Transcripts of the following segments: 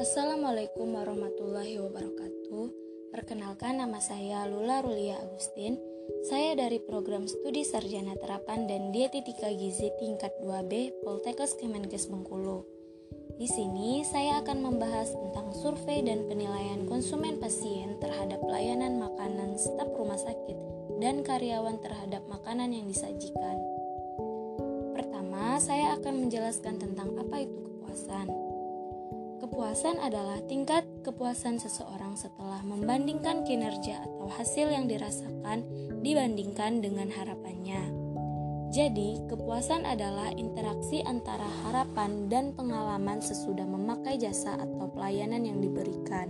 Assalamualaikum warahmatullahi wabarakatuh. Perkenalkan nama saya Lula Rulia Agustin. Saya dari program studi sarjana terapan dan dietetika gizi tingkat 2B Poltekkes Kemenkes Bengkulu. Di sini saya akan membahas tentang survei dan penilaian konsumen pasien terhadap pelayanan makanan staf rumah sakit dan karyawan terhadap makanan yang disajikan. Pertama, saya akan menjelaskan tentang apa itu kepuasan. Kepuasan adalah tingkat kepuasan seseorang setelah membandingkan kinerja atau hasil yang dirasakan dibandingkan dengan harapannya. Jadi, kepuasan adalah interaksi antara harapan dan pengalaman sesudah memakai jasa atau pelayanan yang diberikan.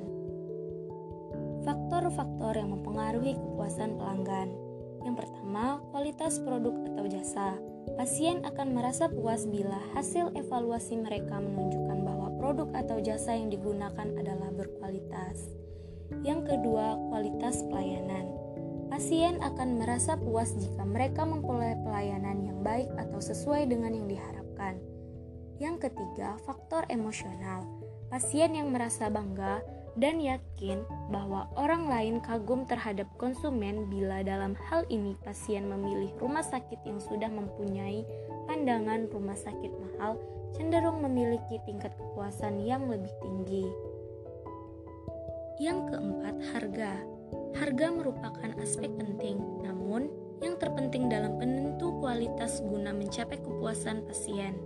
Faktor-faktor yang mempengaruhi kepuasan pelanggan. Yang pertama, kualitas produk atau jasa. Pasien akan merasa puas bila hasil evaluasi mereka menunjukkan produk atau jasa yang digunakan adalah berkualitas. Yang kedua, kualitas pelayanan. Pasien akan merasa puas jika mereka memperoleh pelayanan yang baik atau sesuai dengan yang diharapkan. Yang ketiga, faktor emosional. Pasien yang merasa bangga dan yakin bahwa orang lain kagum terhadap konsumen bila dalam hal ini pasien memilih rumah sakit yang sudah mempunyai pandangan rumah sakit mahal cenderung memiliki tingkat kepuasan yang lebih tinggi. Yang keempat, harga. Harga merupakan aspek penting, namun yang terpenting dalam penentu kualitas guna mencapai kepuasan pasien.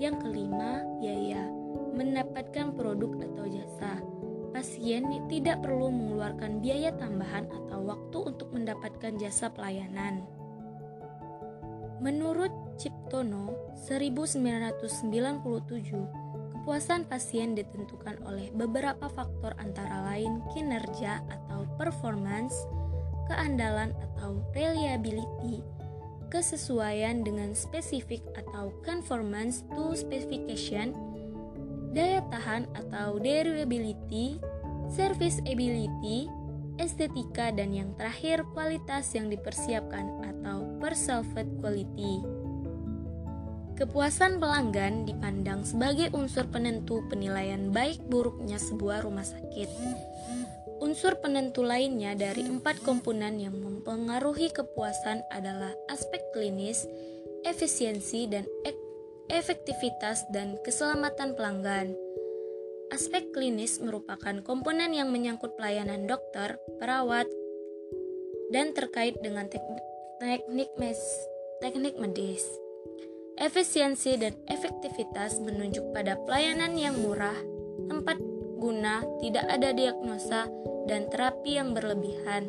Yang kelima, biaya. Mendapatkan produk atau jasa pasien tidak perlu mengeluarkan biaya tambahan atau waktu untuk mendapatkan jasa pelayanan. Menurut Ciptono 1997, kepuasan pasien ditentukan oleh beberapa faktor antara lain kinerja atau performance, keandalan atau reliability, kesesuaian dengan spesifik atau conformance to specification, daya tahan atau durability, service ability, estetika, dan yang terakhir kualitas yang dipersiapkan atau perceived quality. Kepuasan pelanggan dipandang sebagai unsur penentu penilaian baik buruknya sebuah rumah sakit. Unsur penentu lainnya dari empat komponen yang mempengaruhi kepuasan adalah aspek klinis, efisiensi, dan efektivitas, dan keselamatan pelanggan. Aspek klinis merupakan komponen yang menyangkut pelayanan dokter, perawat, dan terkait dengan teknik, teknik, mes, teknik medis. Efisiensi dan efektivitas menunjuk pada pelayanan yang murah, tempat guna, tidak ada diagnosa, dan terapi yang berlebihan.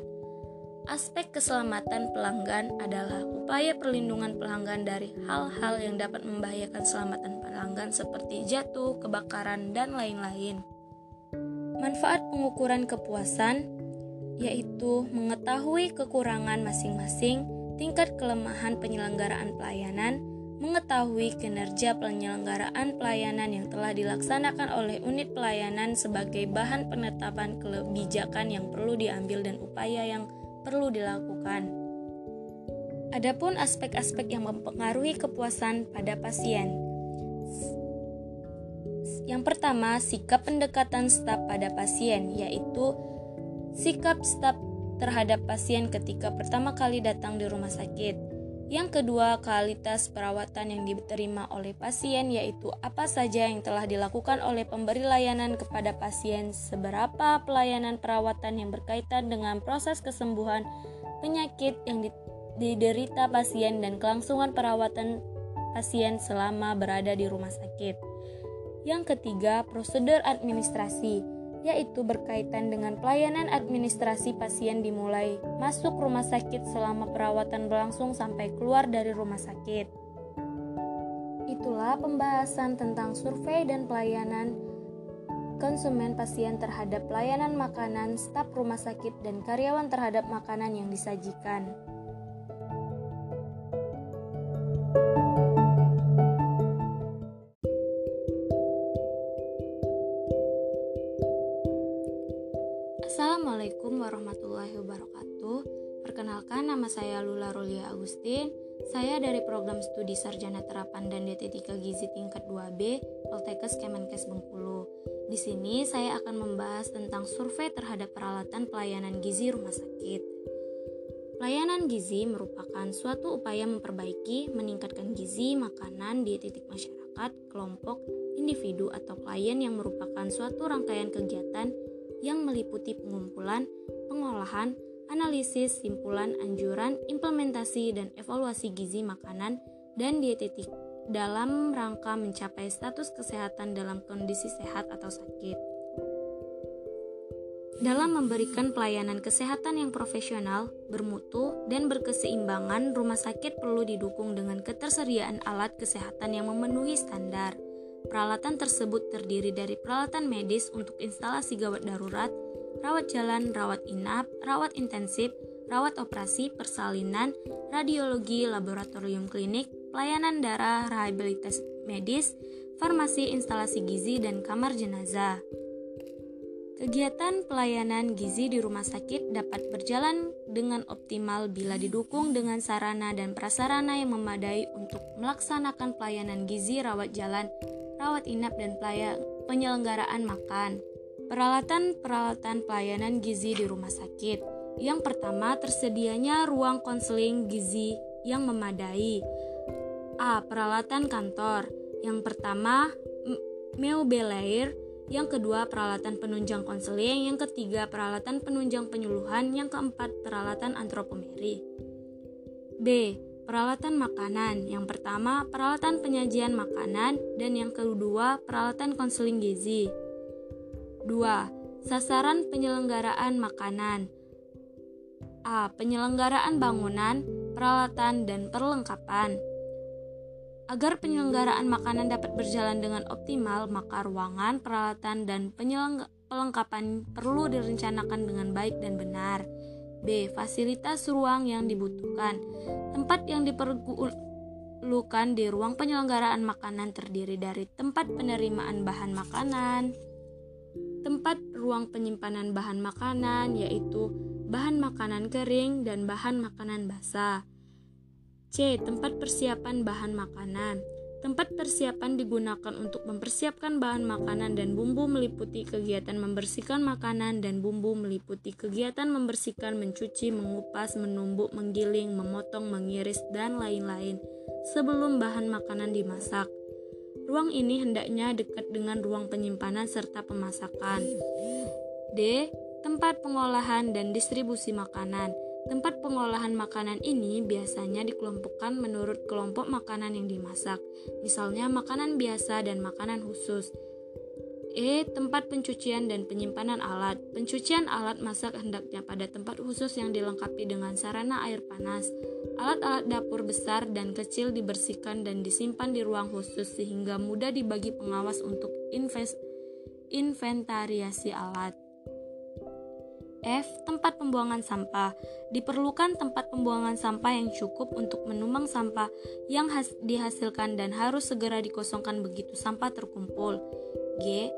Aspek keselamatan pelanggan adalah upaya perlindungan pelanggan dari hal-hal yang dapat membahayakan keselamatan pelanggan seperti jatuh, kebakaran, dan lain-lain. Manfaat pengukuran kepuasan yaitu mengetahui kekurangan masing-masing, tingkat kelemahan penyelenggaraan pelayanan, mengetahui kinerja penyelenggaraan pelayanan yang telah dilaksanakan oleh unit pelayanan sebagai bahan penetapan kebijakan yang perlu diambil dan upaya yang perlu dilakukan. Adapun aspek-aspek yang mempengaruhi kepuasan pada pasien. Yang pertama, sikap pendekatan staf pada pasien, yaitu sikap staf terhadap pasien ketika pertama kali datang di rumah sakit. Yang kedua, kualitas perawatan yang diterima oleh pasien, yaitu apa saja yang telah dilakukan oleh pemberi layanan kepada pasien, seberapa pelayanan perawatan yang berkaitan dengan proses kesembuhan penyakit yang diderita pasien, dan kelangsungan perawatan pasien selama berada di rumah sakit. Yang ketiga, prosedur administrasi yaitu berkaitan dengan pelayanan administrasi pasien dimulai masuk rumah sakit selama perawatan berlangsung sampai keluar dari rumah sakit. Itulah pembahasan tentang survei dan pelayanan konsumen pasien terhadap pelayanan makanan, staf rumah sakit, dan karyawan terhadap makanan yang disajikan. Perkenalkan nama saya Lula Rolia Agustin. Saya dari program studi Sarjana Terapan dan Dietetika Gizi tingkat 2B Poltekkes Kemenkes Bengkulu. Di sini saya akan membahas tentang survei terhadap peralatan pelayanan gizi rumah sakit. Pelayanan gizi merupakan suatu upaya memperbaiki, meningkatkan gizi makanan di titik masyarakat, kelompok, individu, atau klien yang merupakan suatu rangkaian kegiatan yang meliputi pengumpulan, pengolahan, analisis, simpulan, anjuran, implementasi, dan evaluasi gizi makanan dan dietetik dalam rangka mencapai status kesehatan dalam kondisi sehat atau sakit. Dalam memberikan pelayanan kesehatan yang profesional, bermutu, dan berkeseimbangan, rumah sakit perlu didukung dengan ketersediaan alat kesehatan yang memenuhi standar. Peralatan tersebut terdiri dari peralatan medis untuk instalasi gawat darurat, rawat jalan, rawat inap, rawat intensif, rawat operasi, persalinan, radiologi, laboratorium klinik, pelayanan darah, rehabilitasi medis, farmasi, instalasi gizi, dan kamar jenazah. Kegiatan pelayanan gizi di rumah sakit dapat berjalan dengan optimal bila didukung dengan sarana dan prasarana yang memadai untuk melaksanakan pelayanan gizi rawat jalan, rawat inap, dan penyelenggaraan makan. Peralatan-peralatan pelayanan gizi di rumah sakit. Yang pertama, tersedianya ruang konseling gizi yang memadai. A. Peralatan kantor. Yang pertama, Meubelair. Yang kedua, peralatan penunjang konseling. Yang ketiga, peralatan penunjang penyuluhan. Yang keempat, peralatan antropomeri. B. Peralatan makanan. Yang pertama, peralatan penyajian makanan dan yang kedua, peralatan konseling gizi. 2. Sasaran penyelenggaraan makanan. A. Penyelenggaraan bangunan, peralatan dan perlengkapan. Agar penyelenggaraan makanan dapat berjalan dengan optimal, maka ruangan, peralatan, dan pelengkapan perlu direncanakan dengan baik dan benar. B. Fasilitas ruang yang dibutuhkan. Tempat yang diperlukan di ruang penyelenggaraan makanan terdiri dari tempat penerimaan bahan makanan, tempat ruang penyimpanan bahan makanan yaitu bahan makanan kering dan bahan makanan basah C. Tempat persiapan bahan makanan. Tempat persiapan digunakan untuk mempersiapkan bahan makanan dan bumbu meliputi kegiatan membersihkan makanan dan bumbu meliputi kegiatan membersihkan, mencuci, mengupas, menumbuk, menggiling, memotong, mengiris, dan lain-lain sebelum bahan makanan dimasak. Ruang ini hendaknya dekat dengan ruang penyimpanan serta pemasakan. D. Tempat pengolahan dan distribusi makanan. Tempat pengolahan makanan ini biasanya dikelompokkan menurut kelompok makanan yang dimasak, misalnya makanan biasa dan makanan khusus. E. Tempat pencucian dan penyimpanan alat. Pencucian alat masak hendaknya pada tempat khusus yang dilengkapi dengan sarana air panas. Alat-alat dapur besar dan kecil dibersihkan dan disimpan di ruang khusus sehingga mudah dibagi pengawas untuk inventariasi alat. F. Tempat pembuangan sampah. Diperlukan tempat pembuangan sampah yang cukup untuk menumbang sampah yang has dihasilkan dan harus segera dikosongkan begitu sampah terkumpul. G.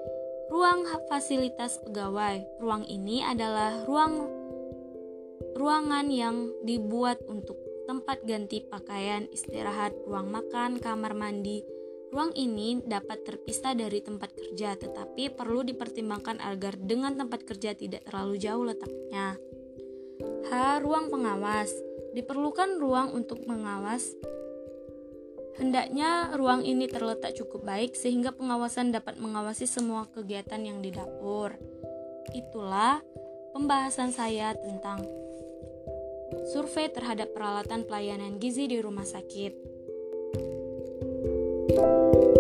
Ruang fasilitas pegawai. Ruang ini adalah ruang ruangan yang dibuat untuk tempat ganti pakaian, istirahat, ruang makan, kamar mandi, Ruang ini dapat terpisah dari tempat kerja, tetapi perlu dipertimbangkan agar dengan tempat kerja tidak terlalu jauh letaknya. H. Ruang pengawas. Diperlukan ruang untuk mengawas. Hendaknya ruang ini terletak cukup baik sehingga pengawasan dapat mengawasi semua kegiatan yang di dapur. Itulah pembahasan saya tentang survei terhadap peralatan pelayanan gizi di rumah sakit. thank you